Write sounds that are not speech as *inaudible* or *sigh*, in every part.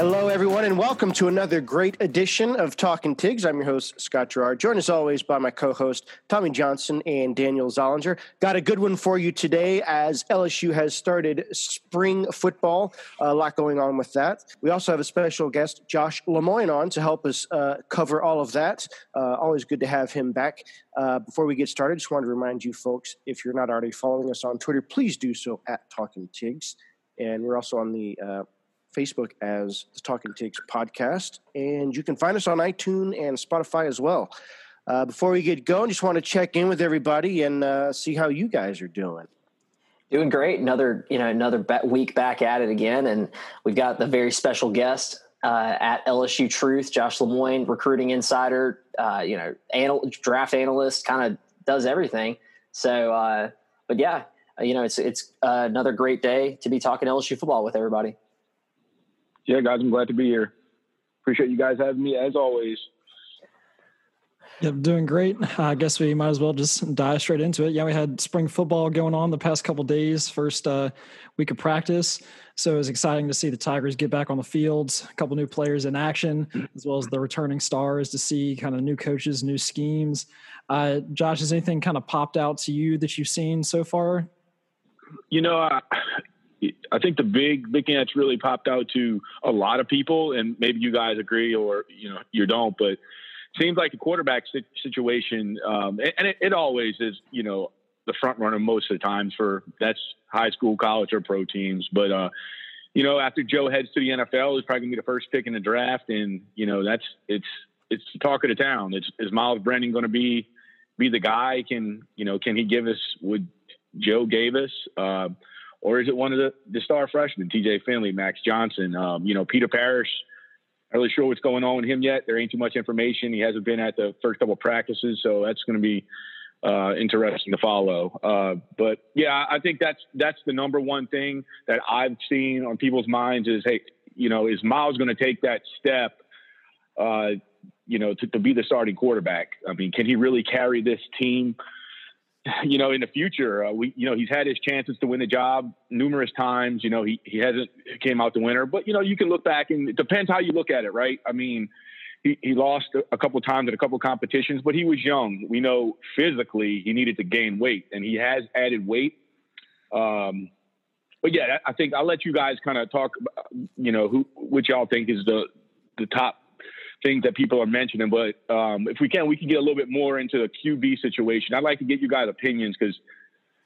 Hello, everyone, and welcome to another great edition of Talking Tigs. I'm your host, Scott Gerard, joined as always by my co host, Tommy Johnson and Daniel Zollinger. Got a good one for you today as LSU has started spring football. A lot going on with that. We also have a special guest, Josh Lemoyne, on to help us uh, cover all of that. Uh, always good to have him back. Uh, before we get started, just wanted to remind you folks if you're not already following us on Twitter, please do so at Talking Tigs. And we're also on the uh, Facebook as the Talking Tigs podcast, and you can find us on iTunes and Spotify as well. Uh, before we get going, just want to check in with everybody and uh, see how you guys are doing. Doing great. Another you know another week back at it again, and we've got the very special guest uh, at LSU Truth, Josh Lemoyne, recruiting insider. Uh, you know, anal- draft analyst, kind of does everything. So, uh, but yeah, you know, it's it's uh, another great day to be talking LSU football with everybody yeah, guys, I'm glad to be here. Appreciate you guys having me as always. Yep, doing great. I guess we might as well just dive straight into it. Yeah, we had spring football going on the past couple days, first uh, week of practice. So it was exciting to see the Tigers get back on the fields, a couple new players in action, as well as the returning stars to see kind of new coaches, new schemes. Uh, Josh, has anything kind of popped out to you that you've seen so far? You know, uh, I think the big big thing that's really popped out to a lot of people, and maybe you guys agree or you know you don't, but seems like the quarterback situation, um, and it, it, always is, you know, the front runner most of the times for that's high school, college, or pro teams. But uh, you know, after Joe heads to the NFL, he's probably gonna be the first pick in the draft, and you know that's it's it's the talk of the town. It's is Myles Brennan going to be be the guy? Can you know can he give us what Joe gave us? Uh, or is it one of the, the star freshmen, TJ Finley, Max Johnson? Um, you know, Peter Parrish, not really sure what's going on with him yet. There ain't too much information. He hasn't been at the first couple practices, so that's going to be uh, interesting to follow. Uh, but yeah, I think that's that's the number one thing that I've seen on people's minds is, hey, you know, is Myles going to take that step? Uh, you know, to, to be the starting quarterback. I mean, can he really carry this team? *laughs* you know, in the future, uh, we, you know, he's had his chances to win the job numerous times. You know, he, he hasn't came out the winner, but you know, you can look back and it depends how you look at it, right? I mean, he, he lost a couple times at a couple competitions, but he was young. We know physically he needed to gain weight and he has added weight. Um, but yeah, I think I'll let you guys kind of talk, about, you know, who, what y'all think is the, the top things that people are mentioning. But um, if we can, we can get a little bit more into the QB situation. I'd like to get you guys' opinions because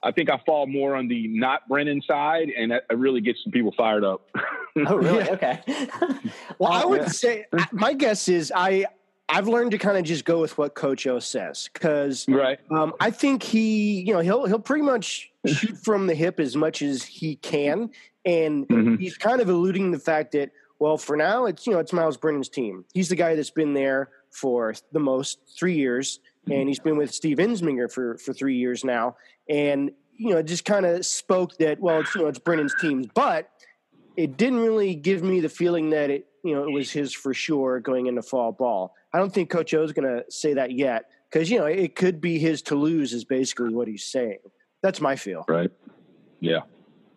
I think I fall more on the not Brennan side, and that really gets some people fired up. *laughs* oh, really? Okay. *laughs* well, I would say my guess is I I've learned to kind of just go with what Coach O says because right. Um, I think he, you know, he'll he'll pretty much shoot from the hip as much as he can, and mm-hmm. he's kind of alluding the fact that well, for now, it's you know it's Myles Brennan's team. He's the guy that's been there for the most three years, mm-hmm. and he's been with Steve Ensminger for for three years now. And you know, it just kind of spoke that well, it's you know it's Brennan's team, but it didn't really give me the feeling that it you know it was his for sure going into fall ball. I don't think Coach O is going to say that yet because you know it could be his to lose is basically what he's saying. That's my feel. Right. Yeah.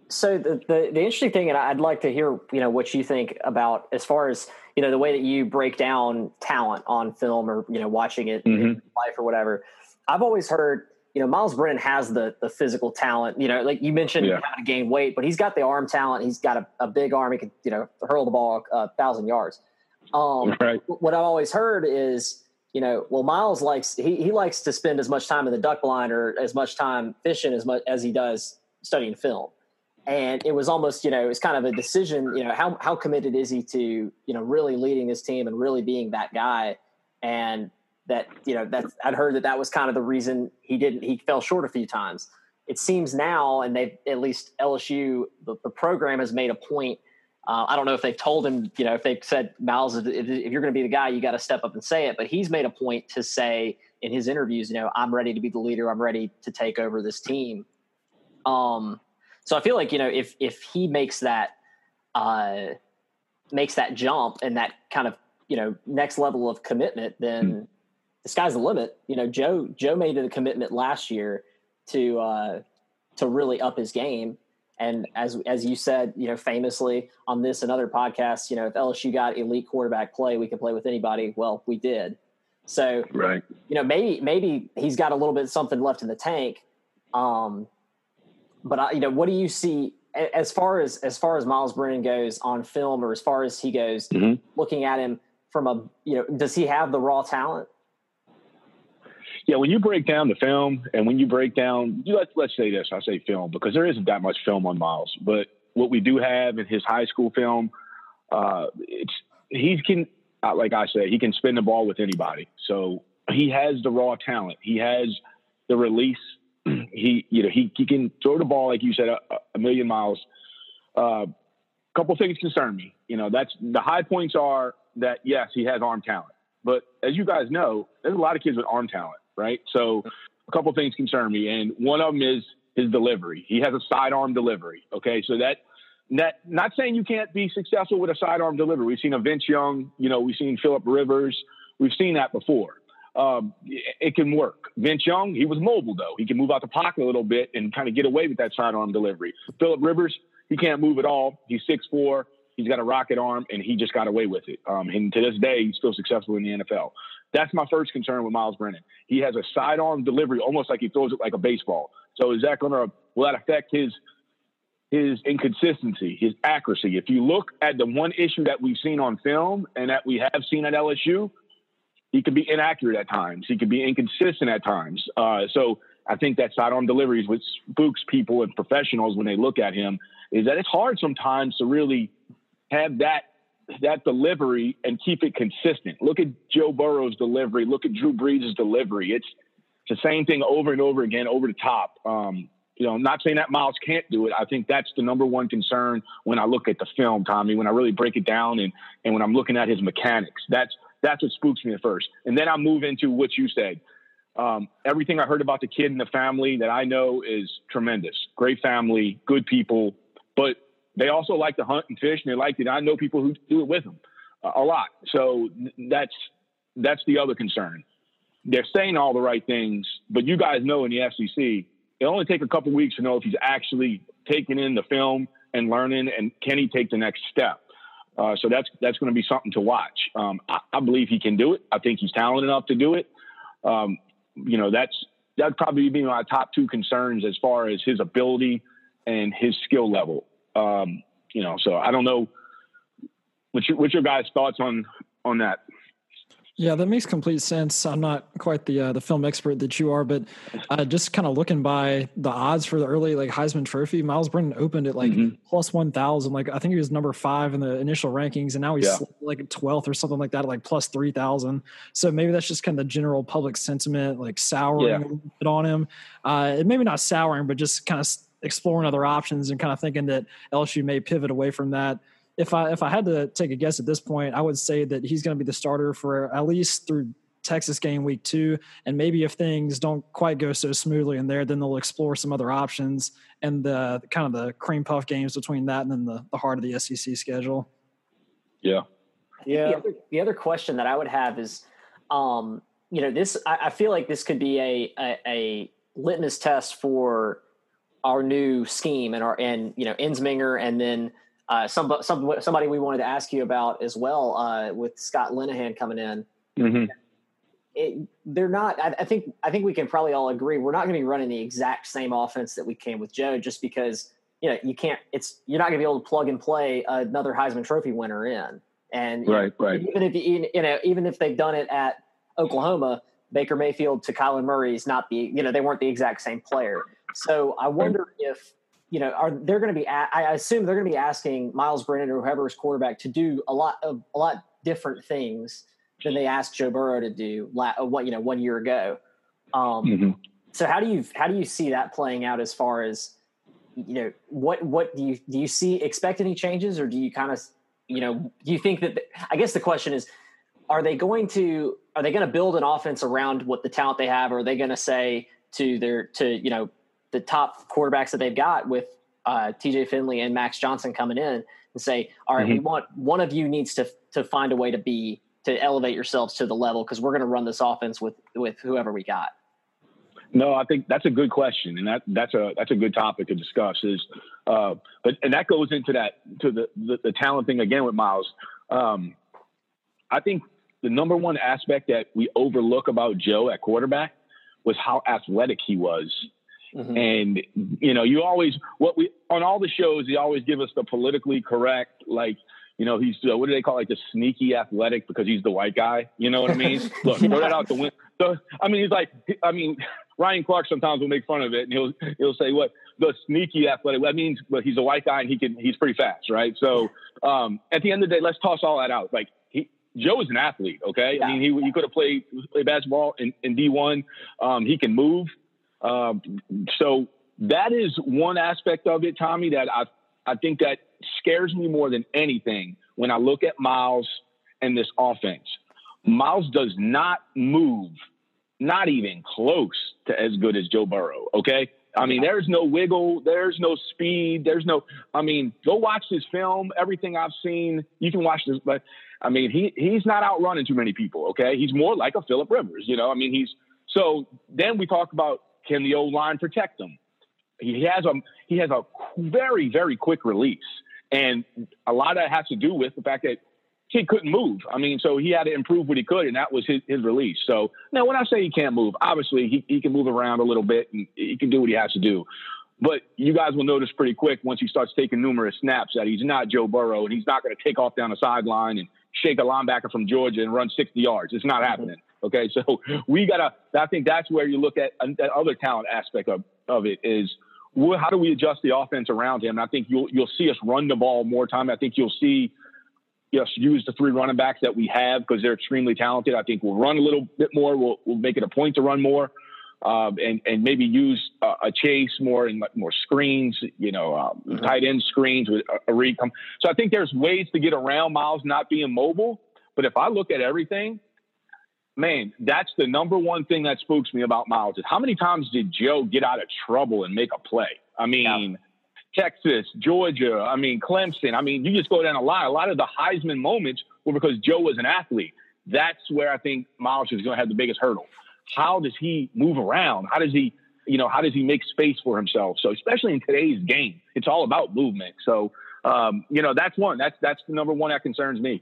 So the, the, the interesting thing, and I'd like to hear you know what you think about as far as you know the way that you break down talent on film or you know watching it mm-hmm. in life or whatever. I've always heard you know Myles Brennan has the the physical talent. You know, like you mentioned, yeah. having to gain weight, but he's got the arm talent. He's got a, a big arm. He can you know hurl the ball a thousand yards. Um, *laughs* right. What I've always heard is you know, well, Myles likes he he likes to spend as much time in the duck blind or as much time fishing as much as he does studying film and it was almost you know it was kind of a decision you know how how committed is he to you know really leading this team and really being that guy and that you know that I'd heard that that was kind of the reason he didn't he fell short a few times. It seems now, and they've at least LSU the, the program has made a point. Uh, I don't know if they've told him, you know, if they've said Myles, if, if you're going to be the guy, you got to step up and say it. But he's made a point to say in his interviews, you know, I'm ready to be the leader. I'm ready to take over this team. Um, so I feel like you know if if he makes that uh, makes that jump and that kind of you know next level of commitment, then mm-hmm. the sky's the limit. You know, Joe Joe made a commitment last year to uh, to really up his game, And as as you said, you know, famously on this and other podcasts, you know, if LSU got elite quarterback play, we could play with anybody. Well, we did. So, right. You know, maybe maybe he's got a little bit something left in the tank. Um, but I, you know, what do you see as far as as far as Myles Brennan goes on film, or as far as he goes, mm-hmm. looking at him from a you know, does he have the raw talent? Yeah, when you break down the film and when you break down, let's let's say this, I say film because there isn't that much film on Myles, but what we do have in his high school film, uh, it's he can, uh, like I said, he can spin the ball with anybody. So he has the raw talent. He has the release. *clears throat* he, you know, he he can throw the ball like you said a, a million miles. A uh, couple things concern me. You know, that's the high points are that yes, he has arm talent, but as you guys know, there's a lot of kids with arm talent right? So a couple things concern me, and one of them is his delivery. He has a sidearm delivery. Okay, so that that not saying you can't be successful with a sidearm delivery. We've seen a Vince Young, you know, we've seen Philip Rivers, we've seen that before. Um, it can work. Vince Young, he was mobile though. He can move out the pocket a little bit and kind of get away with that sidearm delivery. Philip Rivers, he can't move at all. He's six four. He's got a rocket arm, and he just got away with it. Um, and to this day, he's still successful in the NFL. That's my first concern with Myles Brennan. He has a sidearm delivery, almost like he throws it like a baseball. So is that going to will that affect his his inconsistency, his accuracy? If you look at the one issue that we've seen on film and that we have seen at LSU, he could be inaccurate at times. He could be inconsistent at times. Uh, so I think that sidearm deliveries, which spooks people and professionals when they look at him, is that it's hard sometimes to really have that that delivery and keep it consistent. Look at Joe Burrow's delivery. Look at Drew Brees' delivery. It's, it's the same thing over and over again, over the top. Um, you know, I'm not saying that Myles can't do it. I think that's the number one concern when I look at the film, Tommy. When I really break it down and and when I'm looking at his mechanics, that's that's what spooks me at first. And then I move into what you said. Um, everything I heard about the kid and the family that I know is tremendous. Great family, good people, but they also like to hunt and fish, and they like it. I know people who do it with them uh, a lot. So that's that's the other concern. They're saying all the right things, but you guys know in the SEC, it only take a couple weeks to know if he's actually taking in the film and learning, and can he take the next step. Uh, so that's that's going to be something to watch. Um, I, I, believe he can do it. I think he's talented enough to do it. Um, you know, that's that'd probably be my top two concerns as far as his ability and his skill level. Um, you know, so I don't know. What's your, what's your guys' thoughts on on that? Yeah, that makes complete sense. I'm not quite the uh, the film expert that you are, but uh, just kind of looking by the odds for the early like Heisman Trophy, Myles Brennan opened at like mm-hmm. plus one thousand. Like I think he was number five in the initial rankings, and now he's yeah. like twelfth or something like that, like plus three thousand. So maybe that's just kind of the general public sentiment, like souring yeah. a little bit on him. Uh, and maybe not souring, but just kind of exploring other options and kind of thinking that LSU may pivot away from that. If I if I had to take a guess at this point, I would say that he's going to be the starter for at least through Texas game week two, and maybe if things don't quite go so smoothly in there, then they'll explore some other options and the kind of the cream puff games between that and then the, the heart of the SEC schedule. Yeah, yeah. The other, the other question that I would have is, um, you know, this I, I feel like this could be a, a, a litmus test for our new scheme and our and you know Ensminger and then uh, some, some somebody we wanted to ask you about as well uh, with Scott Linehan coming in. Mm-hmm. It, they're not. I, I, think. I think we can probably all agree we're not going to be running the exact same offense that we came with Joe, just because you know you can't. It's you're not going to be able to plug and play another Heisman Trophy winner in. And right, know, right. Even if you, you know, even if they've done it at Oklahoma, Baker Mayfield to Kyler Murray is not the. You know, they weren't the exact same player. So I wonder if you know are they're going to be. I assume they're going to be asking Myles Brennan or whoever's quarterback to do a lot of a lot different things than they asked Joe Burrow to do. Uh, what you know one year ago. Um, mm-hmm. So how do you how do you see that playing out as far as you know what what do you do you see expect any changes or do you kind of you know do you think that the, I guess the question is are they going to are they going to build an offense around what the talent they have or are they going to say to their to you know the top quarterbacks that they've got with uh, TJ Finley and Max Johnson coming in and say, all right, mm-hmm. we want one of you needs to to find a way to be to elevate yourselves to the level because we're going to run this offense with with whoever we got. No, I think that's a good question, and that that's a that's a good topic to discuss. Is Uh, but and that goes into that to the, the, the talent thing again with Myles. Um, I think the number one aspect that we overlook about Joe at quarterback was how athletic he was. Mm-hmm. And you know, you always what we on all the shows, they always give us the politically correct, like you know, he's uh, what do they call it, like the sneaky athletic because he's the white guy. You know what I mean? *laughs* Look, throw that out the window. So, I mean, he's like, I mean, Ryan Clark sometimes will make fun of it, and he'll he'll say what the sneaky athletic. That means, but he's a white guy and he can he's pretty fast, right? So, um, at the end of the day, let's toss all that out. Like he, Joe is an athlete, okay? Yeah. I mean, he he could have played played basketball in, in D one. Um, he can move. Um, so that is one aspect of it, Tommy, that I I think that scares me more than anything when I look at Myles and this offense. Myles does not move, not even close to as good as Joe Burrow. Okay. I mean, there's no wiggle, there's no speed, there's no. I mean, go watch this film. Everything I've seen, you can watch this, but I mean, he he's not outrunning too many people. Okay, he's more like a Philip Rivers. You know, I mean, he's so. Then we talk about can the old line protect him? He has a he has a very very quick release, and a lot of that has to do with the fact that he couldn't move. I mean, so he had to improve what he could, and that was his, his release. So now, when I say he can't move, obviously he, he can move around a little bit and he can do what he has to do. But you guys will notice pretty quick once he starts taking numerous snaps that he's not Joe Burrow and he's not going to take off down the sideline and shake a linebacker from Georgia and run 60 yards. It's not happening. Okay, so *laughs* we gotta. I think that's where you look at that other talent aspect of of it is how do we adjust the offense around him? And I think you'll you'll see us run the ball more time. I think you'll see us use the three running backs that we have because they're extremely talented. I think we'll run a little bit more. We'll we'll make it a point to run more, um, and and maybe use uh, a chase more and more screens. You know, um, mm-hmm. tight end screens with a, a read come. So I think there's ways to get around Myles not being mobile. But if I look at everything, man, that's the number one thing that spooks me about Myles is how many times did Joe get out of trouble and make a play? I mean, yeah. Texas, Georgia, I mean, Clemson. I mean, you just go down a lot. A lot of the Heisman moments were because Joe was an athlete. That's where I think Myles is going to have the biggest hurdle. How does he move around? How does he, you know, how does he make space for himself? So, especially in today's game, it's all about movement. So, um, you know, that's one. That's that's the number one that concerns me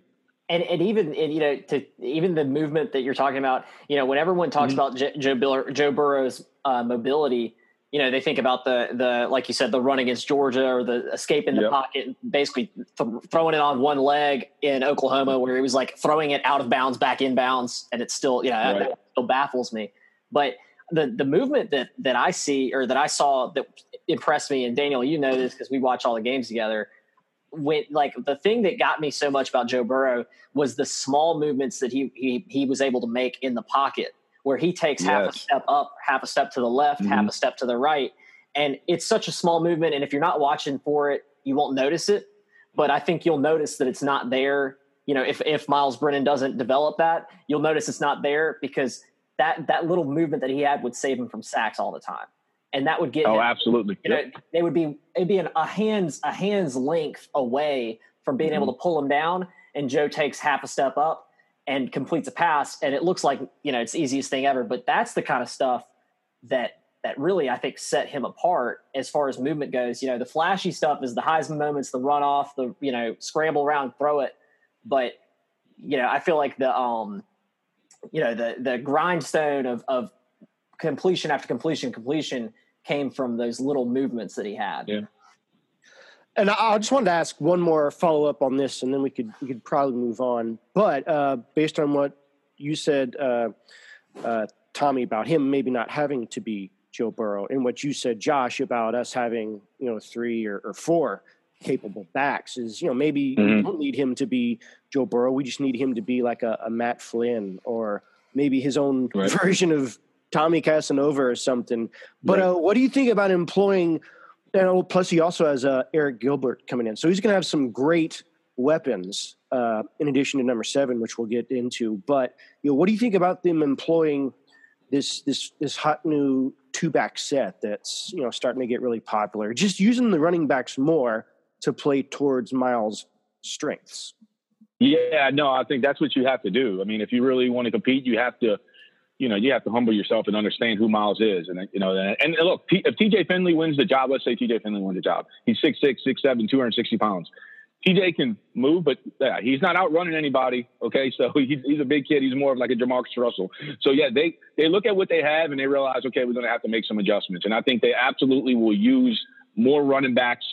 and and even and, you know to even the movement that you're talking about you know when everyone talks mm-hmm. about J- Joe Biller, Joe Burrow's uh, mobility you know they think about the the like you said the run against Georgia or the escape in the yep. pocket basically th- throwing it on one leg in Oklahoma where he was like throwing it out of bounds back in bounds and it's still you know right. that still baffles me but the the movement that that I see or that I saw that impressed me and Daniel you know this because we watch all the games together when like the thing that got me so much about Joe Burrow was the small movements that he he he was able to make in the pocket, where he takes yes. half a step up, half a step to the left, mm-hmm. half a step to the right, and it's such a small movement. And if you're not watching for it, you won't notice it. But I think you'll notice that it's not there. You know, if if Myles Brennan doesn't develop that, you'll notice it's not there because that that little movement that he had would save him from sacks all the time and that would get oh absolutely you know, they would be it'd be an, a hands a hands length away from being mm-hmm. able to pull him down and joe takes half a step up and completes a pass and it looks like you know it's the easiest thing ever but that's the kind of stuff that that really i think set him apart as far as movement goes you know the flashy stuff is the heisman moments the runoff the you know scramble around throw it but you know i feel like the um you know the the grindstone of of completion after completion completion came from those little movements that he had. Yeah. And I just wanted to ask one more follow up on this, and then we could we could probably move on. But uh, based on what you said, uh, uh, Tommy, about him maybe not having to be Joe Burrow, and what you said, Josh, about us having you know three or, or four capable backs, is you know maybe mm-hmm. we don't need him to be Joe Burrow. We just need him to be like a, a Matt Flynn or maybe his own right. version of Tommy Casanova or something. But right. uh, what do you think about employing? You know, plus he also has uh, Arik Gilbert coming in, so he's going to have some great weapons uh, in addition to number seven, which we'll get into. But you know, what do you think about them employing this this this hot new two back set that's you know starting to get really popular? Just using the running backs more to play towards Myles' strengths. Yeah, no, I think that's what you have to do. I mean, if you really want to compete, you have to you know, you have to humble yourself and understand who Myles is. And, you know, and, look, if TJ Finley wins the job, let's say TJ Finley wins the job. He's 6'6, 6'7, 260 pounds. TJ can move, but yeah, he's not outrunning anybody. Okay. So *laughs* he's, he's a big kid. He's more of like a Jamarcus Russell. So yeah, they, they look at what they have and they realize, okay, we're going to have to make some adjustments. And I think they absolutely will use more running backs.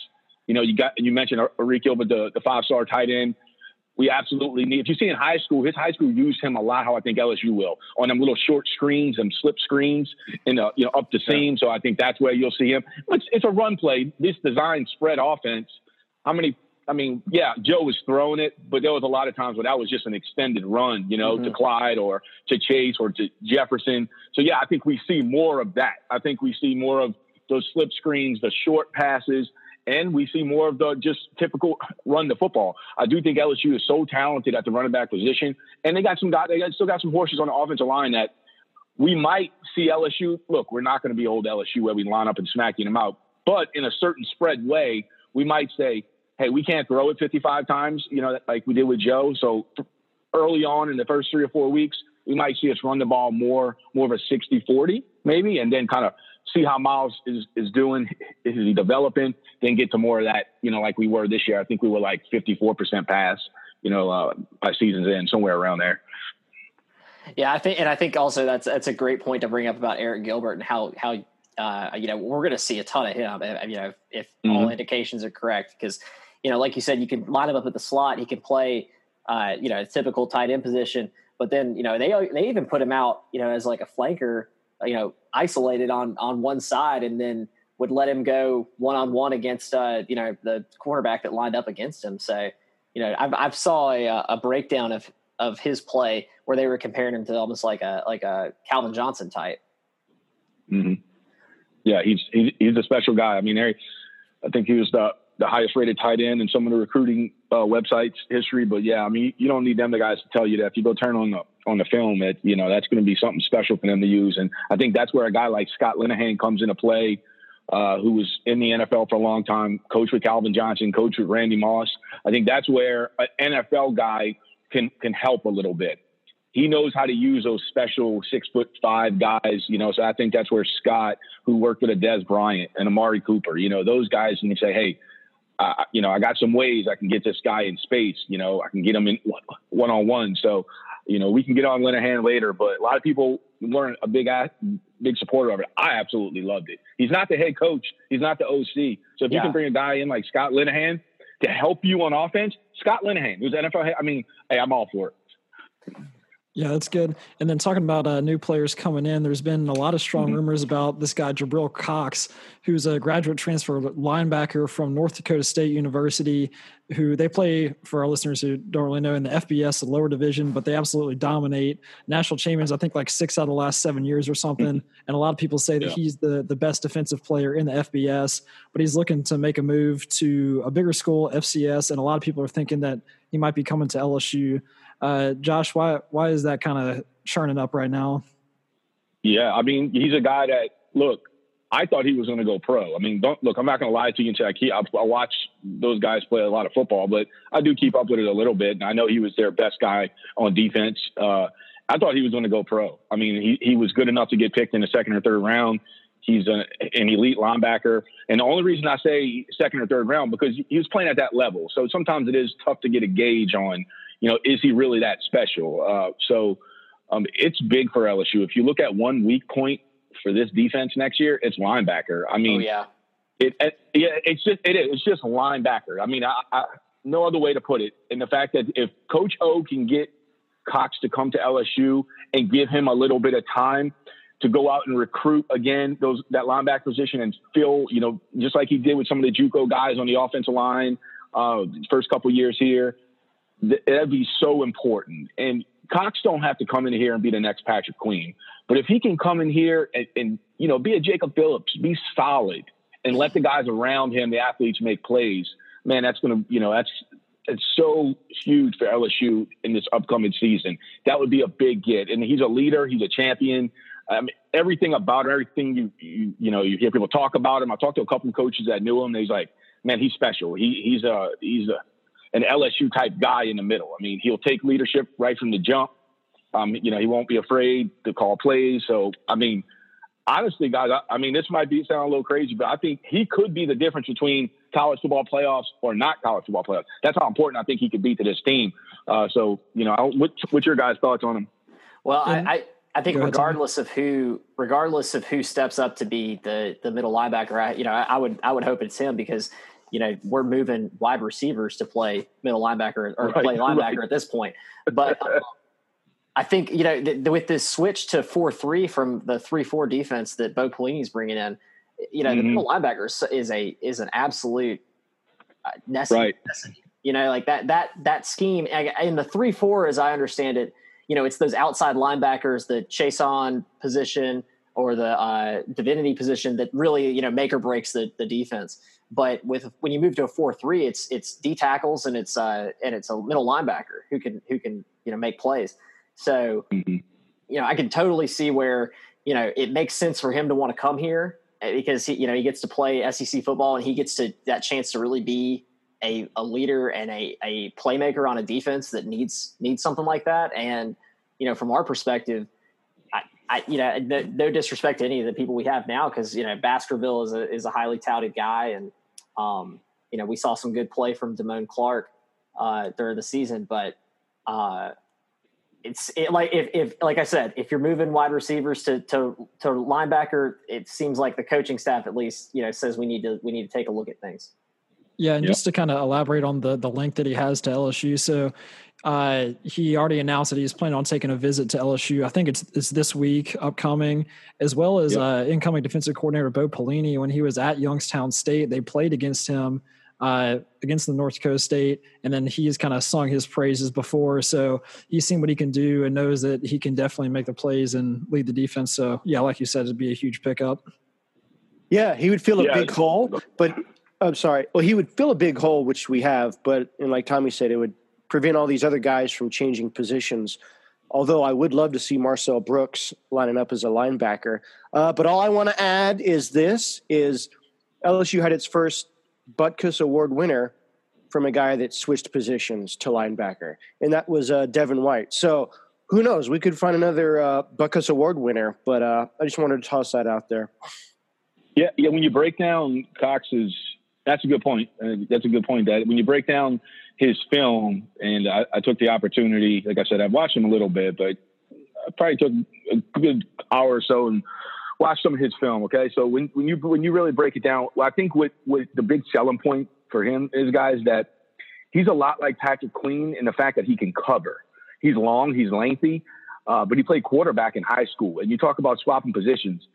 You know, you got, you mentioned Arik Gilbert, the, the five star tight end we absolutely need. If you see in high school, his high school used him a lot. How I think LSU will on them little short screens and slip screens and uh, you know up the seam. So I think that's where you'll see him. It's, it's a run play. This design spread offense. How many? I mean, yeah, Joe was throwing it, but there was a lot of times where that was just an extended run, you know, mm-hmm. to Clyde or to Chase or to Jefferson. So yeah, I think we see more of that. I think we see more of those slip screens, the short passes and we see more of the just typical run the football. I do think LSU is so talented at the running back position, and they got some guys. They got, still got some horses on the offensive line that we might see LSU. Look, we're not going to be old LSU where we line up and smacking them out, but in a certain spread way, we might say, "Hey, we can't throw it 55 times," you know, like we did with Joe. So early on in the first three or four weeks, we might see us run the ball more, more of a 60-40 maybe, and then kind of see how Myles is is doing. Is he developing? Then get to more of that. You know, like we were this year. I think we were like fifty four percent pass. You know, uh, by season's end, somewhere around there. Yeah, I think, and I think also that's that's a great point to bring up about Arik Gilbert and how how uh, you know we're going to see a ton of him. You know, if, if mm-hmm. all indications are correct, because you know, like you said, you can line him up at the slot. He can play, uh, you know, a typical tight end position. But then, you know, they they even put him out, you know, as like a flanker you know isolated on on one side and then would let him go one on one against uh, you know the cornerback that lined up against him. So you know I've I've saw a, a breakdown of of his play where they were comparing him to almost like a like a Calvin Johnson type. Mm-hmm. Yeah, he's, he's a special guy. I mean, I think he was the the highest rated tight end in some of the recruiting uh, websites history. But yeah, I mean, you don't need them the guys to tell you that. If you go turn on the on the film, it you know that's going to be something special for them to use. And I think that's where a guy like Scott Linehan comes into play. Uh, who was in the NFL for a long time, coach with Calvin Johnson, coach with Randy Moss. I think that's where an NFL guy can can help a little bit. He knows how to use those special six foot five guys, you know. So I think that's where Scott, who worked with a Dez Bryant and Amari Cooper, you know, those guys, and you say, hey, uh, you know, I got some ways I can get this guy in space. You know, I can get him in one on one. So you know, we can get on Linehan later, but a lot of people weren't a big big supporter of it. I absolutely loved it. He's not the head coach. He's not the OC. So if yeah. you can bring a guy in like Scott Linehan to help you on offense, Scott Linehan, who's NFL, head, I mean, hey, I'm all for it. Yeah, that's good. And then talking about uh, new players coming in, there's been a lot of strong mm-hmm. rumors about this guy Jabril Cox, who's a graduate transfer linebacker from North Dakota State University. Who they play for our listeners who don't really know in the FBS, the lower division, but they absolutely dominate national champions. I think like six out of the last seven years or something. Mm-hmm. And a lot of people say that yeah. he's the the best defensive player in the FBS, but he's looking to make a move to a bigger school, FCS, and a lot of people are thinking that he might be coming to LSU. Uh, Josh, why why is that kind of churning up right now? Yeah, I mean, he's a guy that look. I thought he was going to go pro. I mean, don't look. I'm not going to lie to you and say I, keep, I, I watch those guys play a lot of football, but I do keep up with it a little bit. And I know he was their best guy on defense. Uh, I thought he was going to go pro. I mean, he he was good enough to get picked in the second or third round. He's a, an elite linebacker. And the only reason I say second or third round because he was playing at that level. So sometimes it is tough to get a gauge on you know, is he really that special? Uh, so um, it's big for LSU. If you look at one weak point for this defense next year, it's linebacker. I mean, oh, yeah. It, it, yeah, it's just it is. It's just linebacker. I mean, I, I, no other way to put it. And the fact that if Coach O can get Cox to come to LSU and give him a little bit of time to go out and recruit again those that linebacker position and fill, you know, just like he did with some of the JUCO guys on the offensive line uh, first couple years here that'd be so important. And Cox don't have to come in here and be the next Patrick Queen, but if he can come in here and, and you know be a Jacob Phillips, be solid, and let the guys around him, the athletes, make plays, man, that's gonna you know that's it's so huge for LSU in this upcoming season. That would be a big get. And he's a leader. He's a champion. Mean, everything about him, everything you, you you know you hear people talk about him. I talked to a couple of coaches that knew him. He's like, man, he's special. He he's a he's a an LSU type guy in the middle. I mean, he'll take leadership right from the jump. Um, you know, he won't be afraid to call plays. So, I mean, honestly, guys, I, I mean, this might be sound a little crazy, but I think he could be the difference between college football playoffs or not college football playoffs. That's how important I think he could be to this team. Uh, so, you know, what, what's your guys' thoughts on him? Well, I, I, I think regardless of who, regardless of who steps up to be the the middle linebacker, I, you know, I, I would I would hope it's him because you know we're moving wide receivers to play middle linebacker or right, play linebacker right. at this point. But um, I think you know th- with this switch to four three from the three four defense that Bo Pelini's bringing in, you know mm-hmm. the middle linebacker is a is an absolute uh, necessity. Right. You know, like that that that scheme in the three four, as I understand it, you know, it's those outside linebackers, the chase on position or the uh, divinity position that really you know make or breaks the the defense. But with when you move to a four three, it's it's D tackles and it's uh, and it's a middle linebacker who can who can you know make plays. So, mm-hmm. you know, I can totally see where, you know, it makes sense for him to want to come here eh, because he, you know, he gets to play SEC football and he gets to that chance to really be a, a leader and a, a playmaker on a defense that needs, needs something like that. And, you know, from our perspective, I, I you know, no, no, disrespect to any of the people we have now. Cause you know, Baskerville is a, is a highly touted guy. And, um, you know, we saw some good play from Damone Clark, uh, during the season, but, uh, it's it, like if, if like I said, if you're moving wide receivers to to to linebacker, it seems like the coaching staff at least you know says we need to we need to take a look at things. Yeah, and yep. just to kind of elaborate on the the link that he has to LSU, so uh, he already announced that he's planning on taking a visit to LSU. I think it's it's this week upcoming, as well as yep. uh, incoming defensive coordinator Bo Pelini. When he was at Youngstown State, they played against him uh, against the North Coast State, and then he's kind of sung his praises before. So he's seen what he can do and knows that he can definitely make the plays and lead the defense. So yeah, like you said, it'd be a huge pickup. Yeah, he would fill a yeah. big hole, but I'm sorry. Well, he would fill a big hole, which we have, but and like Tommy said, it would prevent all these other guys from changing positions. Although I would love to see Marcel Brooks lining up as a linebacker. Uh, but all I want to add is this: is LSU had its first Butkus Award winner from a guy that switched positions to linebacker, and that was uh, Devin White. So who knows? We could find another uh, Butkus Award winner, but uh, I just wanted to toss that out there. Yeah, yeah. When you break down Cox's, that's a good point. Uh, that's a good point. That when you break down his film, and I, I, took the opportunity, like I said, I've watched him a little bit, but I probably took a good hour or so and watched some of his film. Okay, so when when you when you really break it down, well, I think what what the big selling point for him is, guys, that he's a lot like Patrick Queen in the fact that he can cover. He's long, he's lengthy, uh, but he played quarterback in high school. And you talk about swapping positions.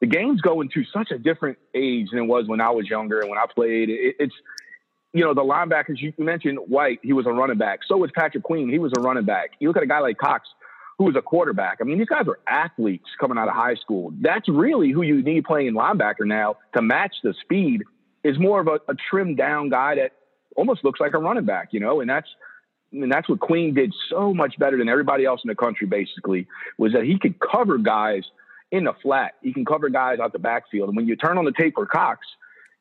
The game's going to such a different age than it was when I was younger and when I played. It, it's you know, the linebackers you mentioned White, he was a running back. So was Patrick Queen, he was a running back. You look at a guy like Cox, who was a quarterback. I mean, these guys are athletes coming out of high school. That's really who you need playing linebacker now to match the speed. Is more of a, a trimmed down guy that almost looks like a running back, you know, and that's and that's what Queen did so much better than everybody else in the country. Basically, was that he could cover guys in the flat. He can cover guys out the backfield, and when you turn on the tape for Cox,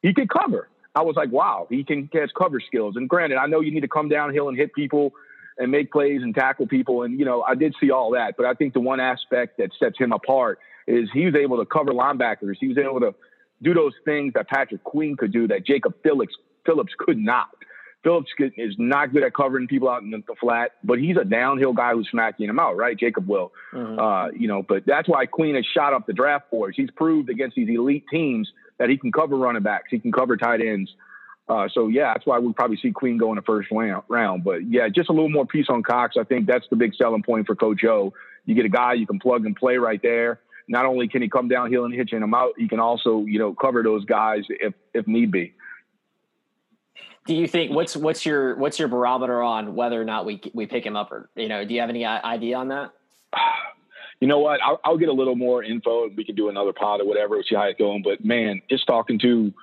he could cover. I was like, wow, he can catch cover skills. And granted, I know you need to come downhill and hit people and make plays and tackle people. And, you know, I did see all that. But I think the one aspect that sets him apart is he was able to cover linebackers. He was able to do those things that Patrick Queen could do that Jacob Phillips, Phillips could not. Phillips is not good at covering people out in the, flat, but he's a downhill guy who's smacking them out, right? Jacob will, mm-hmm. uh, you know, but that's why Queen has shot up the draft boards. He's proved against these elite teams that he can cover running backs, he can cover tight ends, uh, so yeah, that's why we probably see Queen go in the first round. But yeah, just a little more piece on Cox. I think that's the big selling point for Coach O. You get a guy you can plug and play right there. Not only can he come downhill and hitching them out, he can also you know cover those guys if if need be. Do you think what's what's your what's your barometer on whether or not we we pick him up or you know do you have any idea on that? *sighs* You know what? I'll, I'll get a little more info. And we can do another pod or whatever. See how it's going. But man, just talking to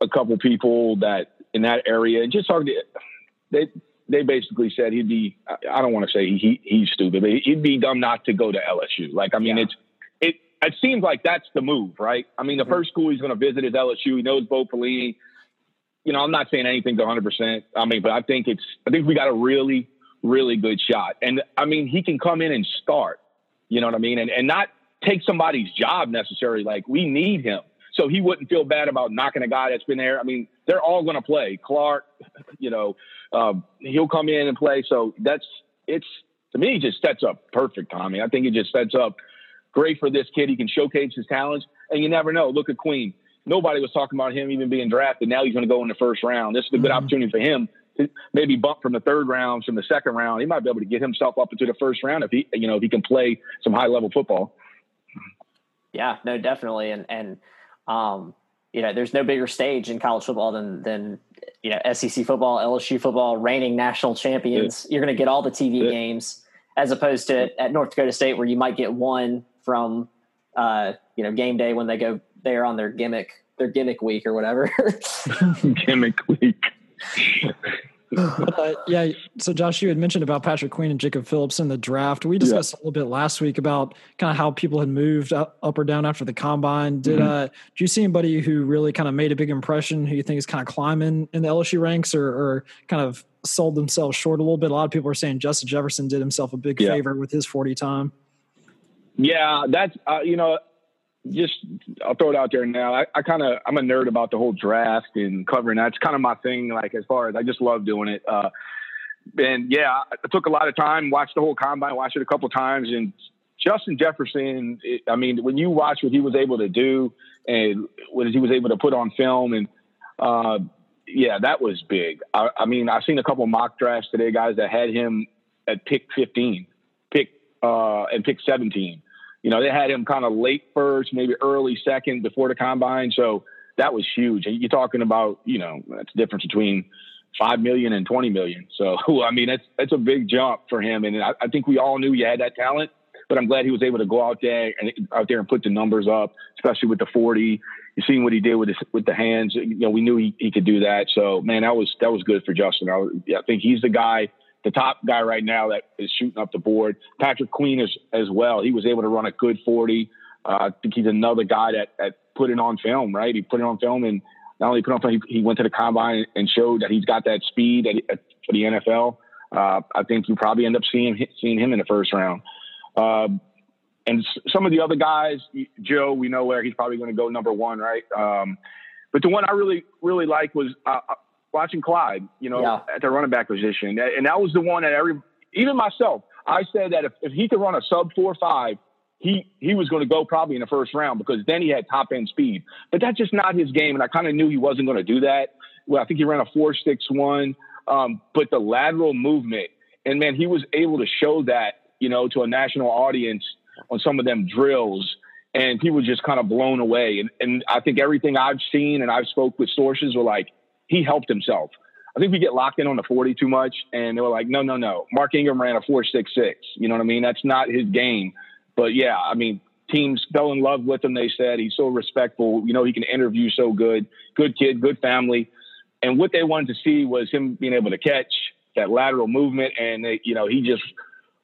a couple people that in that area and just talking to they they basically said he'd be I don't want to say he he's stupid, but he'd be dumb not to go to LSU. Like I mean yeah. it's it it seems like that's the move, right? I mean the mm-hmm. first school he's gonna visit is LSU. He knows Bo Pelini. You know, I'm not saying anything to 100. percent I mean, but I think it's I think we got a really really good shot. And I mean, he can come in and start, you know what I mean? And, and not take somebody's job necessarily. Like we need him. So he wouldn't feel bad about knocking a guy that's been there. I mean, they're all going to play. Clark, *laughs* you know, um, he'll come in and play. So that's, it's, to me, it just sets up perfect, Tommy. I think it just sets up great for this kid. He can showcase his talents. And you never know. Look at Queen. Nobody was talking about him even being drafted. Now he's going to go in the first round. This is a good mm-hmm. opportunity for him to maybe bump from the third round, from the second round. He might be able to get himself up into the first round if he, you know, if he can play some high level football. Yeah, no, definitely. And, and, um, you know, there's no bigger stage in college football than, than, you know, SEC football, LSU football, reigning national champions. You're going to get all the TV games as opposed to at North Dakota State where you might get one from, uh, you know, game day when they go there on their gimmick, their gimmick week or whatever. *laughs* *laughs* gimmick week. uh, yeah, so Josh, you had mentioned about Patrick Queen and Jacob Phillips in the draft. We discussed yeah. a little bit last week about kind of how people had moved up, up or down after the combine. Did mm-hmm. uh, do you see anybody who really kind of made a big impression? Who you think is kind of climbing in the LSU ranks, or, or kind of sold themselves short a little bit? A lot of people are saying Justin Jefferson did himself a big yeah. favor with his forty time. Yeah, that's uh, you know just I'll throw it out there now. I, I kind of I'm a nerd about the whole draft and covering that. It's kind of my thing. Like as far as I just love doing it. Uh, and yeah, I took a lot of time, watched the whole combine, watched it a couple times, and Justin Jefferson. It, I mean, when you watch what he was able to do and what he was able to put on film, and uh, yeah, that was big. I, I mean, I've seen a couple mock drafts today, guys that had him at pick 15, pick uh, and pick 17 you know, they had him kind of late first, maybe early second before the combine. So that was huge. And you're talking about, you know, that's the difference between five million and 20 million. So, *laughs* I mean, that's, that's a big jump for him. And I, I think we all knew he had that talent, but I'm glad he was able to go out there and out there and put the numbers up, especially with the 40. You seen what he did with his, with the hands. You know, we knew he, he could do that. So, man, that was that was good for Justin. I, was, I think he's the guy the top guy right now that is shooting up the board. Patrick Queen is as well. He was able to run a good 40. Uh, I think he's another guy that, that put it on film, right? He put it on film and not only put it on film, he, he went to the combine and showed that he's got that speed that, for the NFL. Uh, I think you probably end up seeing seeing him in the first round. Uh, and some of the other guys, Joe, we know where he's probably going to go number one, right? Um, but the one I really really like was uh, watching Clyde, you know, yeah. at the running back position. And that was the one that every, even myself, I said that if, if he could run a sub four five, he he was going to go probably in the first round because then he had top end speed. But that's just not his game, and I kind of knew he wasn't going to do that. Well, I think he ran a four six one, um, but the lateral movement, and man, he was able to show that you know to a national audience on some of them drills, and he was just kind of blown away. And and I think everything I've seen and I've spoke with sources were like, he helped himself. I think we get locked in on the 40 too much. And they were like, no, no, no. Mark Ingram ran a 466. You know what I mean? That's not his game. But yeah, I mean, teams fell in love with him. They said he's so respectful. You know, he can interview so good. Good kid, good family. And what they wanted to see was him being able to catch that lateral movement. And, they, you know, he just,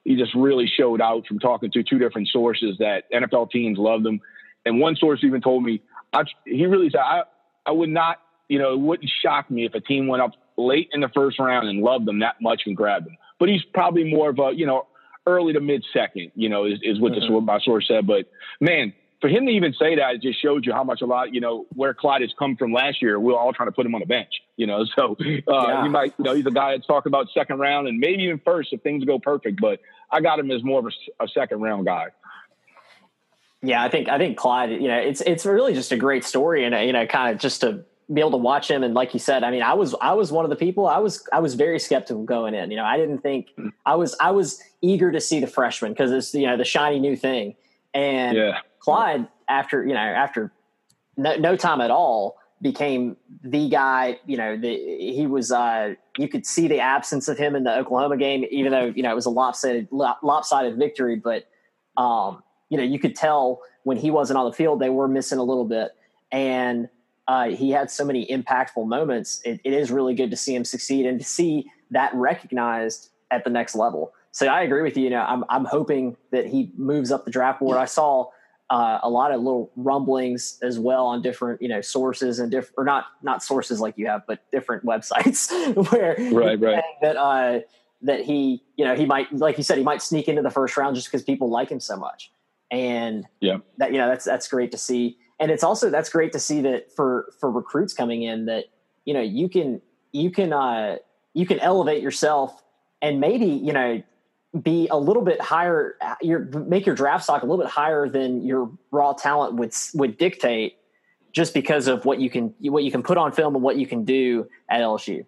he just really showed out from talking to two different sources that NFL teams loved him. And one source even told me, I, he really said, I, I would not you know, it wouldn't shock me if a team went up late in the first round and loved them that much and grabbed them. But he's probably more of a, you know, early to mid second, you know, is, is what mm-hmm. this, my source said. But man, for him to even say that, it just showed you how much a lot, you know, where Clyde has come from last year. We are all trying to put him on the bench, you know. So uh, yeah. he might, you know, he's a guy that's talking about second round and maybe even first if things go perfect. But I got him as more of a, a second round guy. Yeah, I think I think Clyde. You know, it's it's really just a great story, and you know, kind of just to be able to watch him. And like you said i mean i was i was one of the people i was i was very skeptical going in. You know i didn't think hmm. i was i was eager to see the freshman because it's you know the shiny new thing. And yeah. clyde after you know after no, no, time at all became the guy you know the he was uh you could see the absence of him in the oklahoma game even though you know it was a lopsided lopsided victory. But um you know you could tell when he wasn't on the field they were missing a little bit. And uh, he had so many impactful moments. It, it is really good to see him succeed and to see that recognized at the next level. So I agree with you. You know, I'm I'm hoping that he moves up the draft board. I saw uh, a lot of little rumblings as well on different you know sources and different or not not sources like you have, but different *laughs* websites *laughs* where right right that uh, that he, you know, he might, like you said, he might sneak into the first round just because people like him so much. And yeah, that, you know, that's, that's great to see. And it's also, that's great to see that for, for recruits coming in that, you know, you can, you can, uh, you can elevate yourself and maybe, you know, be a little bit higher, your, make your draft stock a little bit higher than your raw talent would, would dictate just because of what you can, what you can put on film and what you can do at LSU.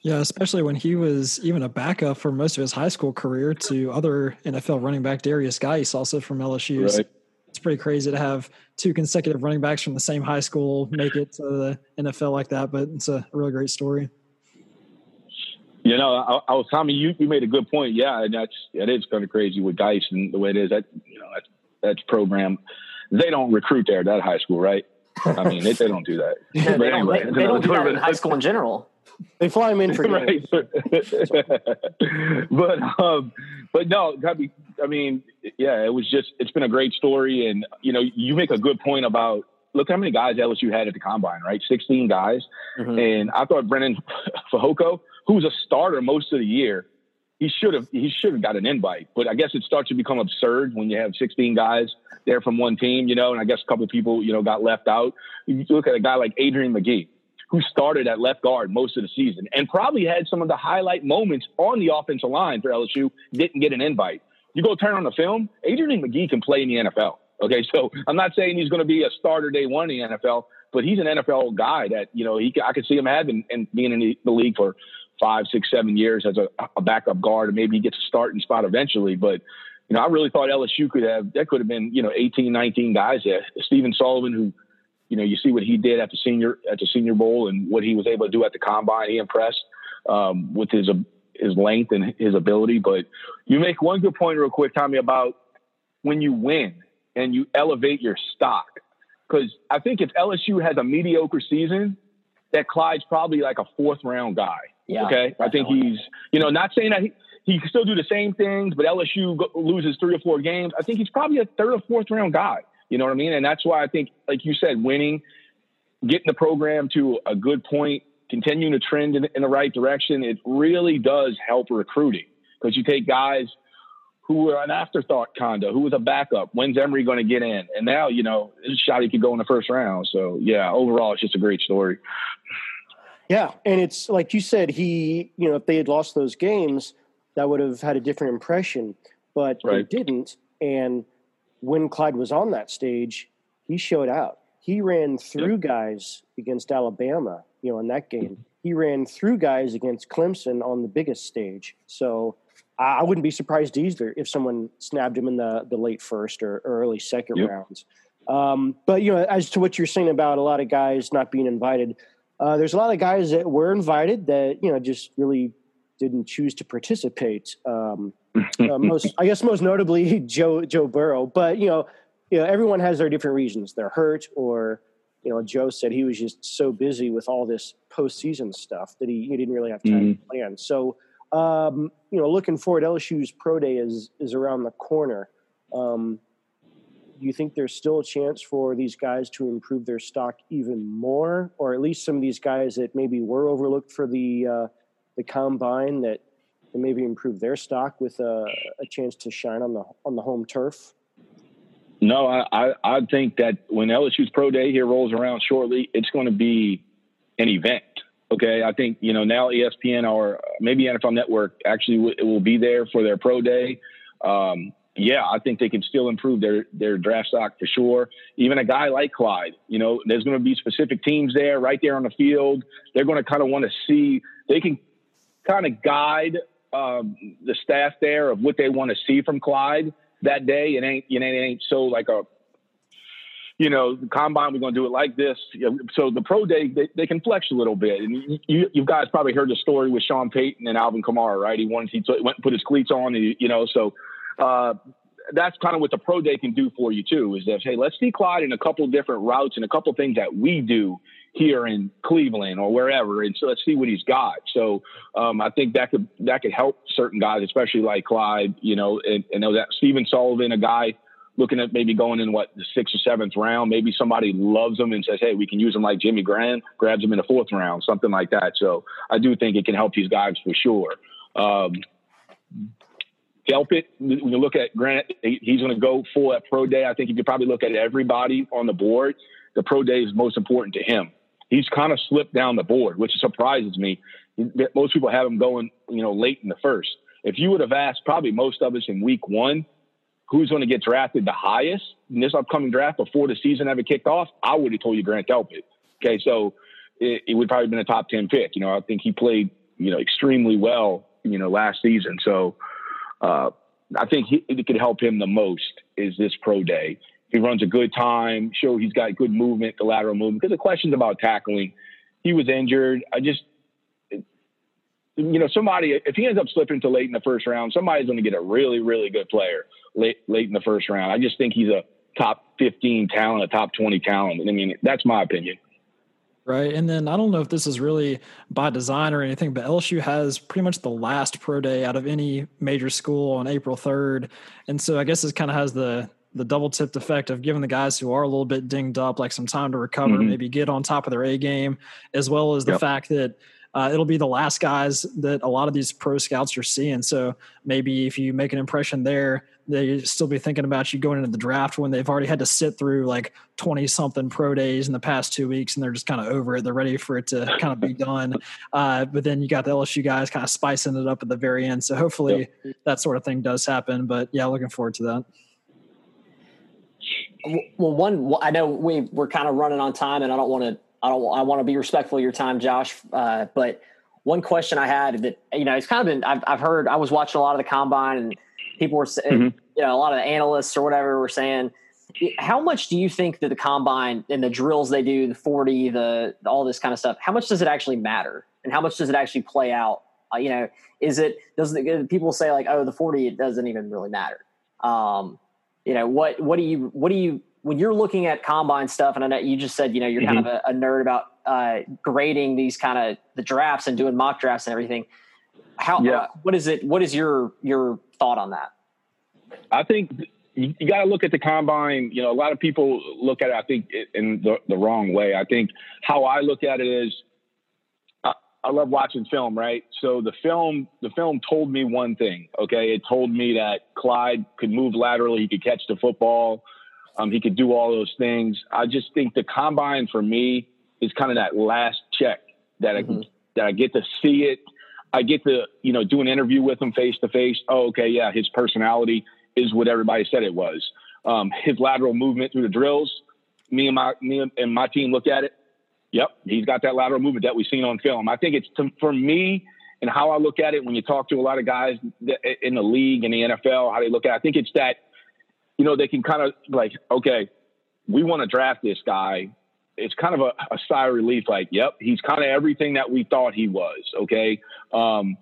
Yeah, especially when he was even a backup for most of his high school career to other NFL running back Derrius Guice, also from LSU. Right. It's pretty crazy to have two consecutive running backs from the same high school make it to the NFL like that, but it's a really great story. You know, I, I was Tommy. You, you made a good point. Yeah, and that's it is kind of crazy with Guice and the way it is. That you know, that's that's program. They don't recruit there at that high school, right? I mean, they, they don't do that. *laughs* Yeah, they, anyway, don't, they, they don't do that in high school in general. They fly him in *laughs* for right. *laughs* but um, but no, I mean, yeah, it was just it's been a great story, and you know, you make a good point about look how many guys LSU had at the combine, right? Sixteen guys, mm-hmm. and I thought Brennen *laughs* Fehoko, who was a starter most of the year, he should have he should have got an invite. But I guess it starts to become absurd when you have 16 guys there from one team, you know, and I guess a couple of people, you know, got left out. You look at a guy like Adrian Magee who started at left guard most of the season and probably had some of the highlight moments on the offensive line for LSU, didn't get an invite. You go turn on the film, Adrian Magee can play in the NFL. Okay, so I'm not saying he's going to be a starter day one in the NFL, but he's an NFL guy that you know he I could see him having and being in the, league for five, six, seven years as a, a backup guard, and maybe he gets a starting spot eventually. But you know, I really thought LSU could have that could have been you know 18, 19 guys there. Stephen Sullivan, who you know, you see what he did at the senior at the Senior Bowl and what he was able to do at the combine. He impressed um, with his his length and his ability. But you make one good point, real quick, Tommy, about when you win and you elevate your stock. Because I think if LSU has a mediocre season, that Clyde's probably like a fourth round guy. Yeah, okay, definitely. I think he's you know not saying that he, he can still do the same things, but LSU loses three or four games. I think he's probably a third or fourth round guy. You know what I mean? And that's why I think, like you said, winning, getting the program to a good point, continuing to trend in, in the right direction, it really does help recruiting because you take guys who were an afterthought kind of, who was a backup. When's Emory going to get in? And now, you know, this shot he could go in the first round. So, yeah, overall, it's just a great story. Yeah. And it's like you said, he, you know, if they had lost those games, that would have had a different impression, but right. they didn't. And when Clyde was on that stage, he showed out. He ran through yep. guys against Alabama, you know, in that game. He ran through guys against Clemson on the biggest stage. So I wouldn't be surprised either if someone snapped him in the, the late first or, early second yep. rounds. Um, but you know, as to what you're saying about a lot of guys not being invited, uh, there's a lot of guys that were invited that you know just really didn't choose to participate. Um, uh, *laughs* most, I guess, most notably *laughs* Joe Joe Burrow. But you know, you know, everyone has their different reasons. They're hurt, or you know, Joe said he was just so busy with all this postseason stuff that he, he didn't really have time mm-hmm. to plan. So, um, you know, looking forward, LSU's pro day is is around the corner. Um, do you think there's still a chance for these guys to improve their stock even more, or at least some of these guys that maybe were overlooked for the uh, the combine that maybe improve their stock with a, a chance to shine on the on the home turf? No, I, I, I think that when LSU's pro day here rolls around shortly, it's going to be an event. Okay, I think you know now ESPN or maybe NFL Network actually w- will be there for their pro day. Um, yeah, I think they can still improve their their draft stock for sure. Even a guy like Clyde, you know, there's going to be specific teams there right there on the field. They're going to kind of want to see they can kind of guide um, the staff there of what they want to see from Clyde that day. It ain't you know it ain't so like a you know the combine we're going to do it like this. So the pro day they, they can flex a little bit. And you, you guys probably heard the story with Sean Payton and Alvin Kamara, right? He wanted he went and put his cleats on, you know. So uh, that's kind of what the pro day can do for you too. Is that hey, let's see Clyde in a couple different routes and a couple things that we do here in Cleveland or wherever, and so let's see what he's got. So um, I think that could that could help certain guys, especially like Clyde. You know, and, and know that Stephen Sullivan, a guy looking at maybe going in what the sixth or seventh round. Maybe somebody loves him and says, "Hey, we can use him like Jimmy Graham." Grabs him in the fourth round, something like that. So I do think it can help these guys for sure. Um, when you look at Grant, he's going to go full at pro day. I think you probably look at everybody on the board, the pro day is most important to him. He's kind of slipped down the board, which surprises me. Most people have him going, you know, late in the first. If you would have asked probably most of us in week one, who's going to get drafted the highest in this upcoming draft before the season ever kicked off, I would have told you Grant Delpit. Okay, so it, it would probably been a top ten pick. You know, I think he played, you know, extremely well, you know, last season. So uh, I think he, it could help him the most is this pro day. He runs a good time, show he's got good movement, the lateral movement. Because the questions about tackling, he was injured. I just, you know, somebody if he ends up slipping to late in the first round, somebody's going to get a really, really good player late late in the first round. I just think he's a top 15 talent, a top 20 talent. I mean, that's my opinion. Right. And then I don't know if this is really by design or anything, but LSU has pretty much the last pro day out of any major school on April 3rd. And so I guess this kind of has the the double tipped effect of giving the guys who are a little bit dinged up like some time to recover, mm-hmm. maybe get on top of their A game, as well as the yep. fact that uh, it'll be the last guys that a lot of these pro scouts are seeing. So maybe if you make an impression there, they still be thinking about you going into the draft when they've already had to sit through like 20 something pro days in the past two weeks and they're just kind of over it. They're ready for it to kind of be done. *laughs* Uh, but then you got the LSU guys kind of spicing it up at the very end. So hopefully yep. that sort of thing does happen. But yeah, looking forward to that. Well, one, I know we we're kind of running on time, and I don't want to I don't. I want to be respectful of your time, Josh. Uh, but one question I had that you know it's kind of been I've, I've heard I was watching a lot of the combine and people were saying mm-hmm. you know a lot of the analysts or whatever were saying how much do you think that the combine and the drills they do the 40 the all this kind of stuff how much does it actually matter and how much does it actually play out uh, you know is it does the people say like oh the 40 it doesn't even really matter um, you know what what do you what do you when you're looking at combine stuff, and I know you just said, you know, you're mm-hmm. kind of a, a, nerd about uh, grading these kind of the drafts and doing mock drafts and everything. How, yeah. uh, what is it? What is your, your thought on that? I think you, you got to look at the combine. You know, a lot of people look at it, I think in the, the wrong way. I think how I look at it is, I, love watching film, right? So the film, the film told me one thing. Okay, it told me that Clyde could move laterally, he could catch the football, um, he could do all those things. I just think the combine for me is kind of that last check that mm-hmm. I that I get to see it. I get to you know do an interview with him face to face. Oh, okay, yeah, his personality is what everybody said it was. Um, his lateral movement through the drills. Me and my me and my team look at it. Yep, he's got that lateral movement that we've seen on film. I think it's to, for me and how I look at it when you talk to a lot of guys in the league and the NFL, how they look at. it, I think it's that you know, they can kind of like, okay, we want to draft this guy. It's kind of a, a sigh of relief, like, yep, he's kind of everything that we thought he was. Okay. Um,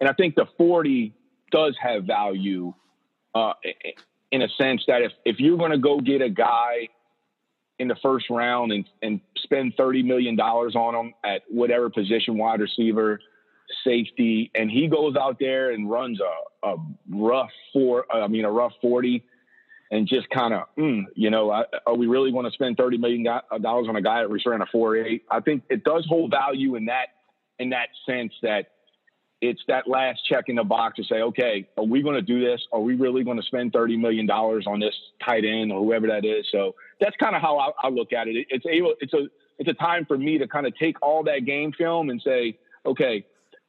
and I think the 40 does have value uh, in a sense that if, if you're going to go get a guy in the first round and, and spend $30 million on him at whatever position, wide receiver, safety, and he goes out there and runs a, a rough four, I mean, a rough 40 and just kind of, mm, you know, are we really going to spend thirty million dollars on a guy that ran a four eight? I think it does hold value in that in that sense that it's that last check in the box to say, okay, are we going to do this? Are we really going to spend thirty million dollars on this tight end or whoever that is? So that's kind of how I, I, look at it. It's able, it's a, it's a time for me to kind of take all that game film and say, okay,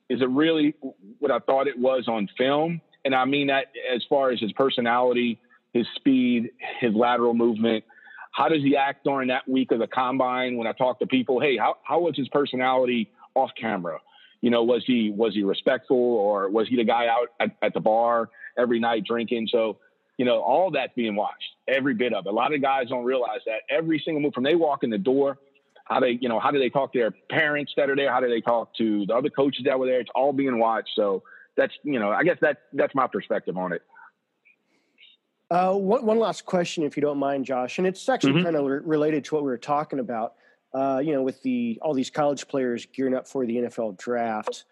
is it really what I thought it was on film? And I mean that as far as his personality his speed, his lateral movement. How does he act during that week of the combine? When I talk to people, hey, how, how was his personality off camera? You know, was he was he respectful or was he the guy out at, at the bar every night drinking? So, you know, all that's being watched, every bit of it. A lot of guys don't realize that every single move from they walk in the door, how they, you know, how do they talk to their parents that are there? How do they talk to the other coaches that were there? It's all being watched. So that's, you know, I guess that that's my perspective on it. Uh, one, one last question, if you don't mind, Josh, and it's actually mm-hmm. kind of re- related to what we were talking about. Uh, you know, with the all these college players gearing up for the NFL draft,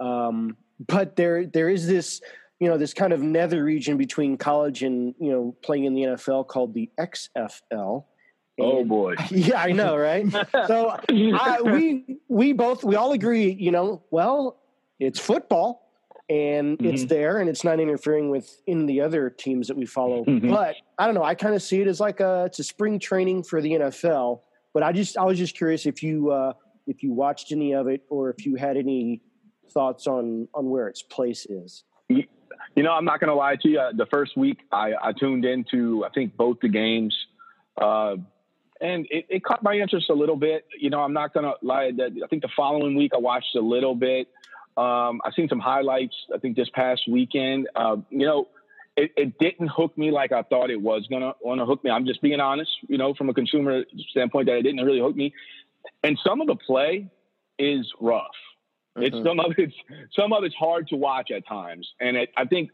um, but there there is this you know this kind of nether region between college and you know playing in the NFL called the XFL. oh boy! *laughs* Yeah, I know, right? so I, we we both we all agree. You know, well, it's football and mm-hmm. it's there and it's not interfering with in the other teams that we follow. Mm-hmm. But I don't know. I kind of see it as like a it's a spring training for the NFL. But I just I was just curious if you uh, if you watched any of it or if you had any thoughts on on where its place is. You know, I'm not going to lie to you. The first week, I, I tuned into I think both the games, uh, and it, it, caught my interest a little bit. You know, I'm not going to lie. That I think the following week I watched a little bit. Um, I've seen some highlights. I think this past weekend. Uh, you know, it, it, didn't hook me like I thought it was gonna want to hook me. I'm just being honest. You know, from a consumer standpoint, that it didn't really hook me. And some of the play is rough. Mm-hmm. It's some of it's some of it's hard to watch at times, and it, I think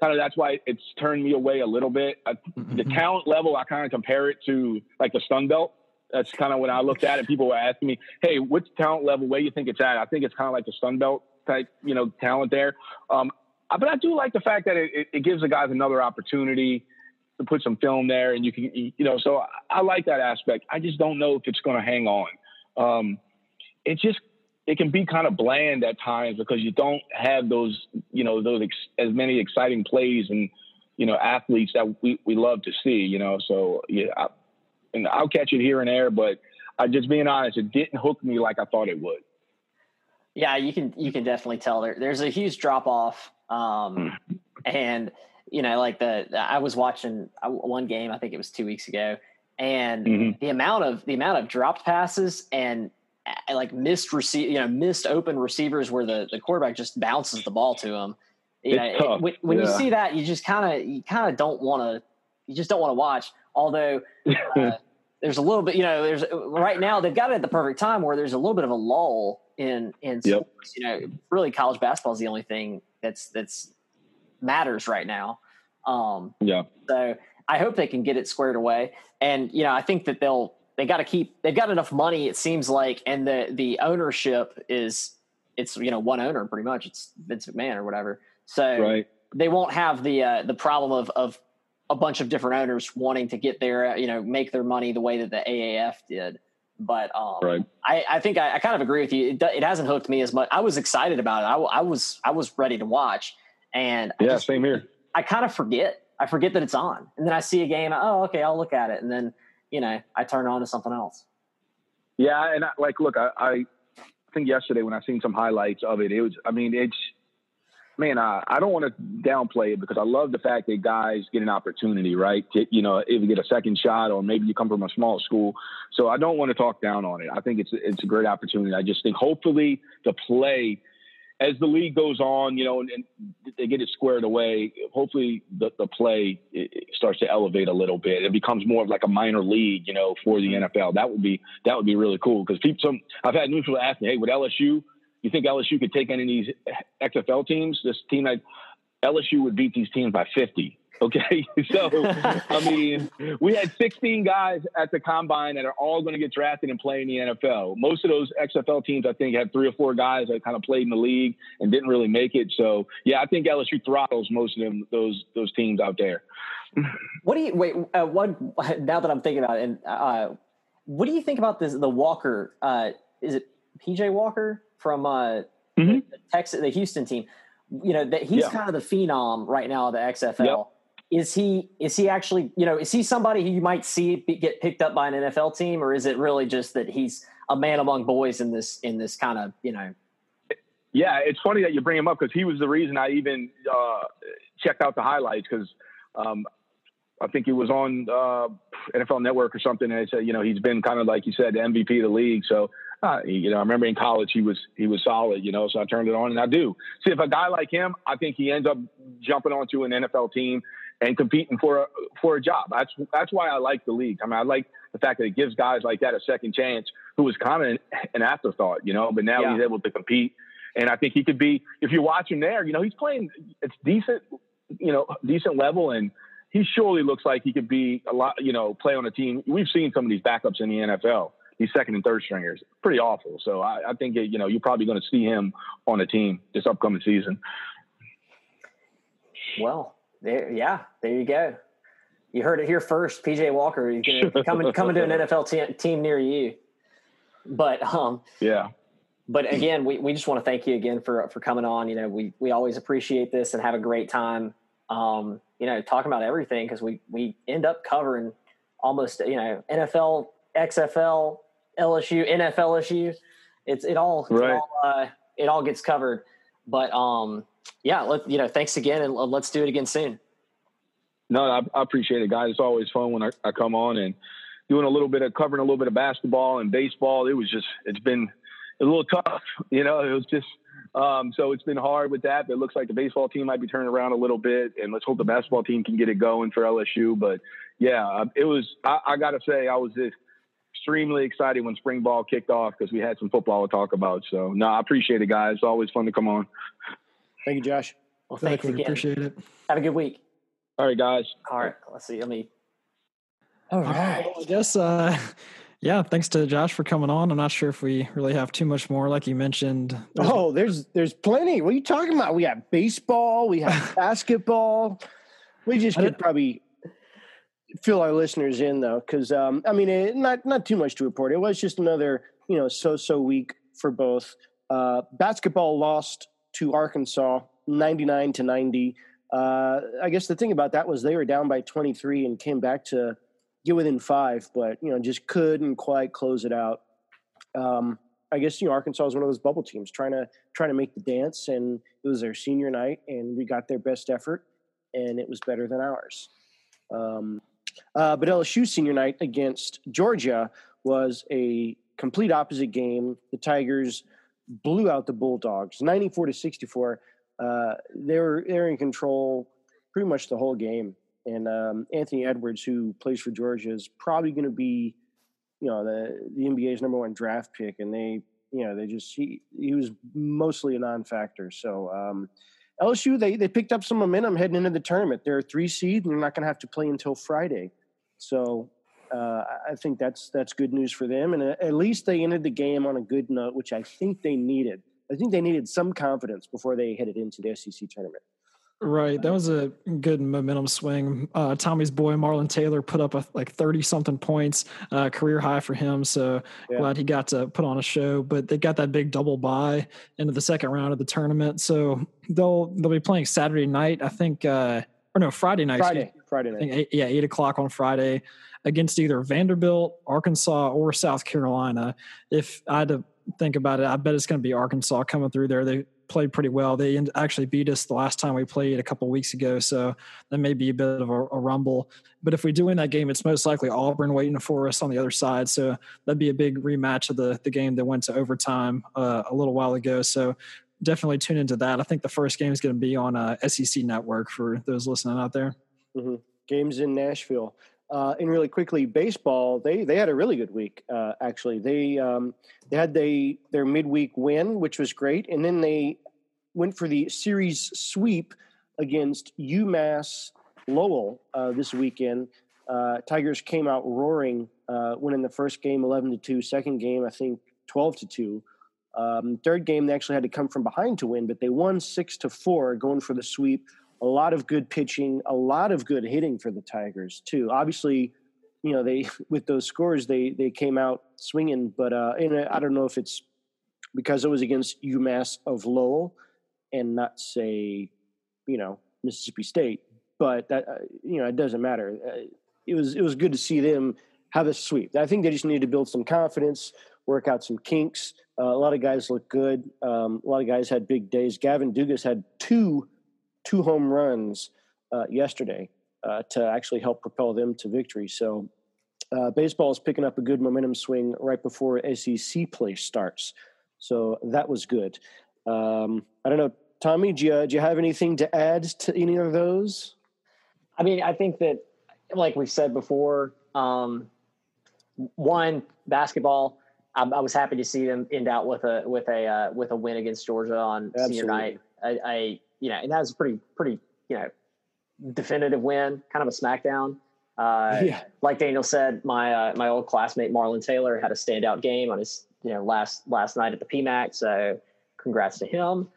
kind of that's why it's turned me away a little bit. I, mm-hmm. The talent level, I kind of compare it to like the Sun Belt. That's kind of when I looked at it. People were asking me, "Hey, what's talent level? Where you think it's at?" I think it's kind of like the Sun Belt type, you know, talent there. Um, but I do like the fact that it, it, gives the guys another opportunity to put some film there, and you can, you know, so I like that aspect. I just don't know if it's going to hang on. Um, it just it can be kind of bland at times because you don't have those, you know, those ex- as many exciting plays and you know athletes that we, we love to see. You know, so yeah, I, and I'll catch it here and there, but I just being honest, it didn't hook me like I thought it would. Yeah, you can you can definitely tell there. There's a huge drop off, um, hmm. and you know, like the I was watching uh, one game. I think it was two weeks ago, and mm-hmm. the amount of the amount of dropped passes and uh, like missed receive, you know, missed open receivers where the the quarterback just bounces the ball to them. You know, it, when, when yeah. you see that, you just kind of you kind of don't want to, you just don't want to watch. Although *laughs* uh, there's a little bit, you know, there's right now they've got it at the perfect time where there's a little bit of a lull in in yep. sports. You know, really college basketball is the only thing that's that's matters right now. Um, yeah. So I hope they can get it squared away, and you know, I think that they'll they got to keep they've got enough money it seems like and the the ownership is it's you know one owner pretty much it's Vince McMahon or whatever so right. they won't have the uh, the problem of of a bunch of different owners wanting to get their you know make their money the way that the AAF did but um, right. I, I think I, I, kind of agree with you. It, it, hasn't hooked me as much. I was excited about it. I, I was I was ready to watch, and yeah, just, same here. I kind of forget. I forget that it's on, and then I see a game. Oh, okay, I'll look at it, and then you know, I turn on to something else. Yeah, and I, like, look, I, I think yesterday when I seen some highlights of it, it was, I mean, it's, man, I, I don't want to downplay it because I love the fact that guys get an opportunity, right? To, you know, if you get a second shot or maybe you come from a small school. So I don't want to talk down on it. I think it's it's a great opportunity. I just think hopefully the play as the league goes on, you know, and, and they get it squared away, hopefully the, the play starts to elevate a little bit. It becomes more of like a minor league, you know, for the mm-hmm. NFL. That would be that would be really cool because people. Some I've had news people ask me, "Hey, would LSU? You think LSU could take any of these XFL teams? This team that LSU would beat these teams by 50. Okay. *laughs* so, I mean, we had 16 guys at the combine that are all going to get drafted and play in the NFL. Most of those XFL teams, I think, had three or four guys that kind of played in the league and didn't really make it. So, yeah, I think LSU throttles most of them, those, those teams out there. What do you, wait, uh, what, *laughs* now that I'm thinking about it, and, uh, what do you think about this, the Walker, uh, is it PJ Walker from, uh, mm-hmm. the Texas, the Houston team? You know, that he's yeah. kind of the phenom right now of the XFL. Yep is he is he actually you know is he somebody who you might see get picked up by an NFL team or is it really just that he's a man among boys in this in this kind of you know yeah it's funny that you bring him up because he was the reason I even uh, checked out the highlights because um, I think he was on uh, NFL Network or something and it said you know he's been kind of like you said the MVP of the league so uh, *laughs* you know I remember in college he was he was solid you know so I turned it on and I do see if a guy like him I think he ends up jumping onto an NFL team and competing for a, for a job. That's that's why I like the league. I mean, I like the fact that it gives guys like that a second chance, who was kind of an, afterthought, you know. But now yeah. he's able to compete, and I think he could be. If you watch him there, you know, he's playing. It's decent, you know, decent level, and he surely looks like he could be a lot. You know, play on a team. We've seen some of these backups in the NFL. These second and third stringers, pretty awful. So I, I think you know you're probably going to see him on a team this upcoming season. Well, there, yeah, there you go. You heard it here first. PJ Walker, you can come coming to an *laughs* NFL te- team near you. But um, yeah, but again, we, we just want to thank you again for for coming on. You know, we we always appreciate this and have a great time. Um, you know, talking about everything because we we end up covering almost you know NFL, XFL, LSU, NFL, LSU. It's it all, right. it all, uh, it all gets covered. But um, yeah, let you know. Thanks again, and let's do it again soon. No, I, I appreciate it, guys. It's always fun when I, I come on and doing a little bit of covering a little bit of basketball and baseball. It was just it's been a little tough, *laughs* you know. It was just um, so it's been hard with that. But it looks like the baseball team might be turning around a little bit, and let's hope the basketball team can get it going for LSU. But yeah, uh, it was. I, I got to say, I was just extremely excited when spring ball kicked off because we had some football to talk about. So no, I appreciate it, guys. It's always fun to come on. Thank you, Josh. Well, thanks again. Appreciate it. Have a good week. All right, guys. All right. Let's see. Let me. All right. Well, I guess. Uh, *laughs* yeah. Thanks to Josh for coming on. I'm not sure if we really have too much more, like you mentioned. There's oh, there's there's plenty. What are you talking about? We have baseball. We have *laughs* basketball. We just could probably fill our listeners in though, because um, I mean, it, not not too much to report. It was just another you know so so week for both. Uh, basketball lost to Arkansas, 99 to 90. Uh, I guess the thing about that was they were down by 23 and came back to get within five, but you know just couldn't quite close it out. Um, I guess you know Arkansas is one of those bubble teams trying to trying to make the dance, and it was their senior night, and we got their best effort, and it was better than ours. Um, uh, but LSU senior night against Georgia was a complete opposite game. The Tigers blew out the Bulldogs, 94 to 64. Uh, they were they're in control pretty much the whole game. And um, Anthony Edwards, who plays for Georgia, is probably going to be, you know, the the NBA's number one draft pick. And they, you know, they just he he was mostly a non-factor. So um, LSU they they picked up some momentum heading into the tournament. They're a three seed, and they're not going to have to play until Friday. So uh, I think that's that's good news for them, and at least they ended the game on a good note, which I think they needed. I think they needed some confidence before they headed into the SEC tournament. Right, that was a good momentum swing. Uh, Tommy's boy Marlon Taylor put up a, like thirty something points, uh, career high for him. So yeah. glad he got to put on a show. But they got that big double bye into the second round of the tournament, so they'll they'll be playing Saturday night. I think, uh, or no, Friday night. Friday, Friday night. Eight, yeah, eight o'clock on Friday against either Vanderbilt, Arkansas, or South Carolina. If I had to think about it, I bet it's going to be Arkansas coming through there. They played pretty well. They actually beat us the last time we played a couple weeks ago, so that may be a bit of a, a, rumble. But if we do win that game, it's most likely Auburn waiting for us on the other side. So that'd be a big rematch of the the game that went to overtime uh, a little while ago. So definitely tune into that. I think the first game is going to be on uh, SEC Network for those listening out there. Mm-hmm. Games in Nashville. Uh, and really quickly, baseball they they had a really good week. Uh, actually, they um, they had they their midweek win, which was great, and then they went for the series sweep against UMass Lowell uh, this weekend. Uh, Tigers came out roaring, uh, winning the first game eleven to two. Second game, I think twelve to two. Um, third game, they actually had to come from behind to win, but they won six to four, going for the sweep a lot of good pitching, a lot of good hitting for the Tigers too. Obviously, you know they *laughs* with those scores they they came out swinging, but uh, and I don't know if it's because it was against UMass of Lowell and not say you know Mississippi State, but that uh, you know it doesn't matter. Uh, it was it was good to see them have a sweep. I think they just need to build some confidence, work out some kinks. Uh, a lot of guys look good. Um, a lot of guys had big days. Gavin Dugas had two two home runs uh, yesterday uh, to actually help propel them to victory. So uh, baseball is picking up a good momentum swing right before SEC play starts. So that was good. Um, I don't know, Tommy, do you, do you have anything to add to any of those? I mean, I think that, like we said before, um, one basketball. I, I, was happy to see them end out with a with a uh, with a win against Georgia on Absolutely. senior night. I, I you know, and that was a pretty, pretty, you know, definitive win, kind of a smackdown. Uh, yeah. Like Daniel said, my uh, my old classmate Marlon Taylor had a standout game on his you know last last night at the PMAC. So congrats to him.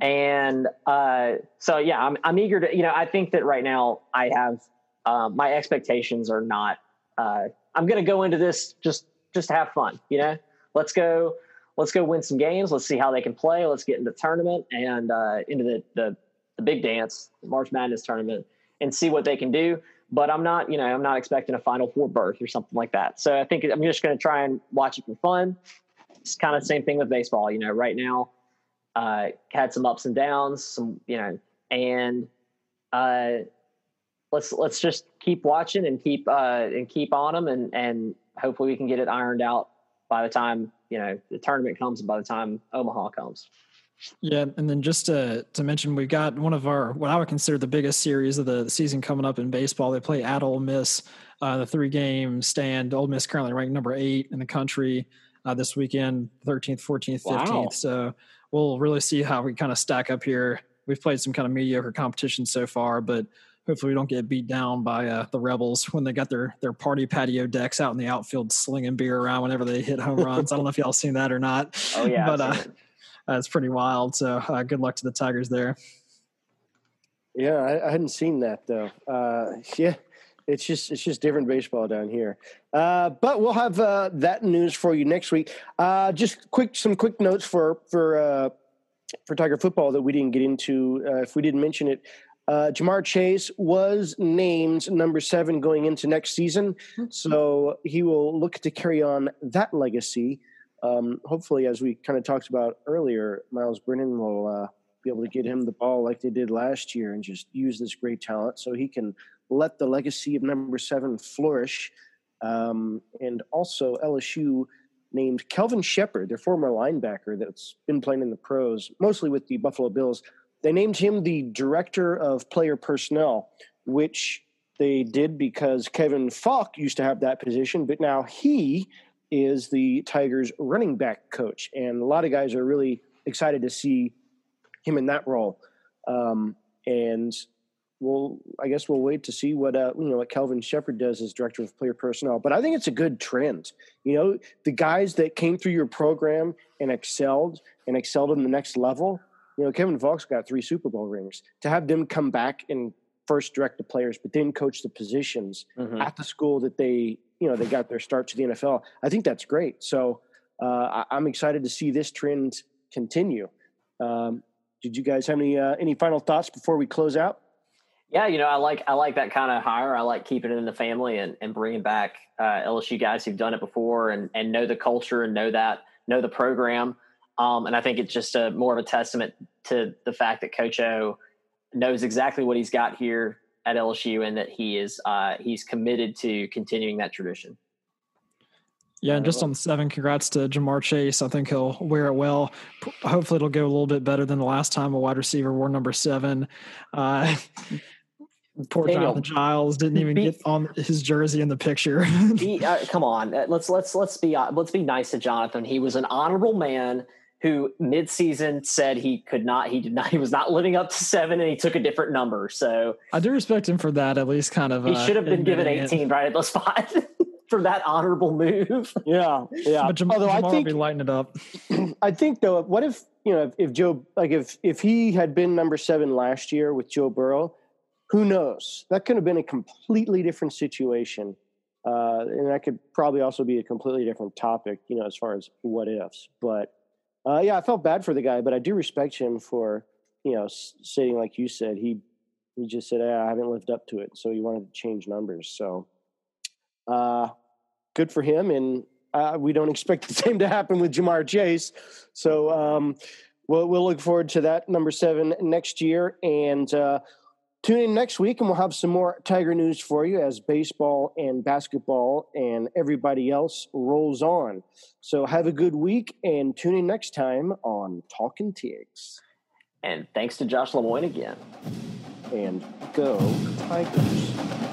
And uh, so yeah, I'm I'm eager to you know I think that right now I have um, my expectations are not. Uh, I'm going to go into this just just to have fun. You know, let's go let's go win some games. Let's see how they can play. Let's get into the tournament and uh, into the, the the big dance, the March Madness tournament, and see what they can do. But I'm not, you know, I'm not expecting a Final Four berth or something like that. So I think I'm just going to try and watch it for fun. It's kind of the same thing with baseball. You know, right now, uh, had some ups and downs, some, you know, and uh, let's let's just keep watching and keep uh, and keep on them, and and hopefully we can get it ironed out by the time you know the tournament comes and by the time Omaha comes. Yeah, and then just to to mention, we've got one of our what I would consider the biggest series of the season coming up in baseball. They play at Ole Miss, uh, the three game stand. Ole Miss currently ranked number eight in the country uh, this weekend, thirteenth, fourteenth, fifteenth. So we'll really see how we kind of stack up here. We've played some kind of mediocre competition so far, but hopefully we don't get beat down by uh, the rebels when they got their their party patio decks out in the outfield slinging beer around whenever they hit home runs. I don't know if y'all seen that or not. *laughs* Oh yeah, but uh, that's pretty wild. So uh, good luck to the Tigers there. Yeah, I, I hadn't seen that though. Uh, yeah, it's just it's just different baseball down here. Uh, but we'll have uh, that news for you next week. Uh, just quick some quick notes for for uh, for Tiger football that we didn't get into. Uh, if we didn't mention it, uh, Ja'Marr Chase was named number seven going into next season, mm-hmm. so he will look to carry on that legacy um, hopefully, as we kind of talked about earlier, Myles Brennan will uh, be able to get him the ball like they did last year and just use this great talent so he can let the legacy of number seven flourish. Um, and also, LSU named Kelvin Sheppard, their former linebacker that's been playing in the pros, mostly with the Buffalo Bills. They named him the director of player personnel, which they did because Kevin Faulk used to have that position, but now he is the Tigers running back coach. And a lot of guys are really excited to see him in that role. Um, and we'll, I guess we'll wait to see what, uh, you know, what Kelvin Sheppard does as director of player personnel. But I think it's a good trend. You know, the guys that came through your program and excelled and excelled in the next level, you know, Kevin Faulk's got three Super Bowl rings. To have them come back and first direct the players, but then coach the positions mm-hmm. at the school that they you know they got their start to the NFL. I think that's great. So uh, I, am excited to see this trend continue. Um, did you guys have any uh, any final thoughts before we close out? Yeah, you know, I like I like that kind of hire. I like keeping it in the family and, and bringing back uh, LSU guys who've done it before and and know the culture and know that know the program. Um, and I think it's just a more of a testament to the fact that Coach O knows exactly what he's got here at LSU and that he is uh, he's committed to continuing that tradition. Yeah, and just on the seven, congrats to Ja'Marr Chase. I think he'll wear it well. Hopefully, it'll go a little bit better than the last time a wide receiver wore number seven. Uh, *laughs* poor Daniel, Jonathan Giles didn't even be, get on his jersey in the picture. be, uh, come on, uh, let's let's let's be uh, let's be nice to Jonathan. He was an honorable man who midseason said he could not, he did not, *laughs* he was not living up to seven, and he took a different number. So I do respect him for that. At least, kind of, he uh, should have been given eighteen it. right at the spot. *laughs* for that honorable move. *laughs* Yeah, yeah. But Jam- Although Ja'Marr I think, will be lighting it up. *clears throat* I think though, what if you know if, if Joe like if if he had been number seven last year with Joe Burrow, who knows? That could have been a completely different situation, uh, and that could probably also be a completely different topic. You know, as far as what ifs, but uh, yeah, I felt bad for the guy, but I do respect him for you know saying like you said he he just said I haven't lived up to it, so he wanted to change numbers. So uh, good for him, and uh, we don't expect the *laughs* same to happen with Ja'Marr Chase. So um, we'll we'll look forward to that number seven next year, and uh, Tune in next week and we'll have some more Tiger news for you as baseball and basketball and everybody else rolls on. So have a good week and tune in next time on Talking Tigs. And thanks to Josh Lemoyne again. And go Tigers.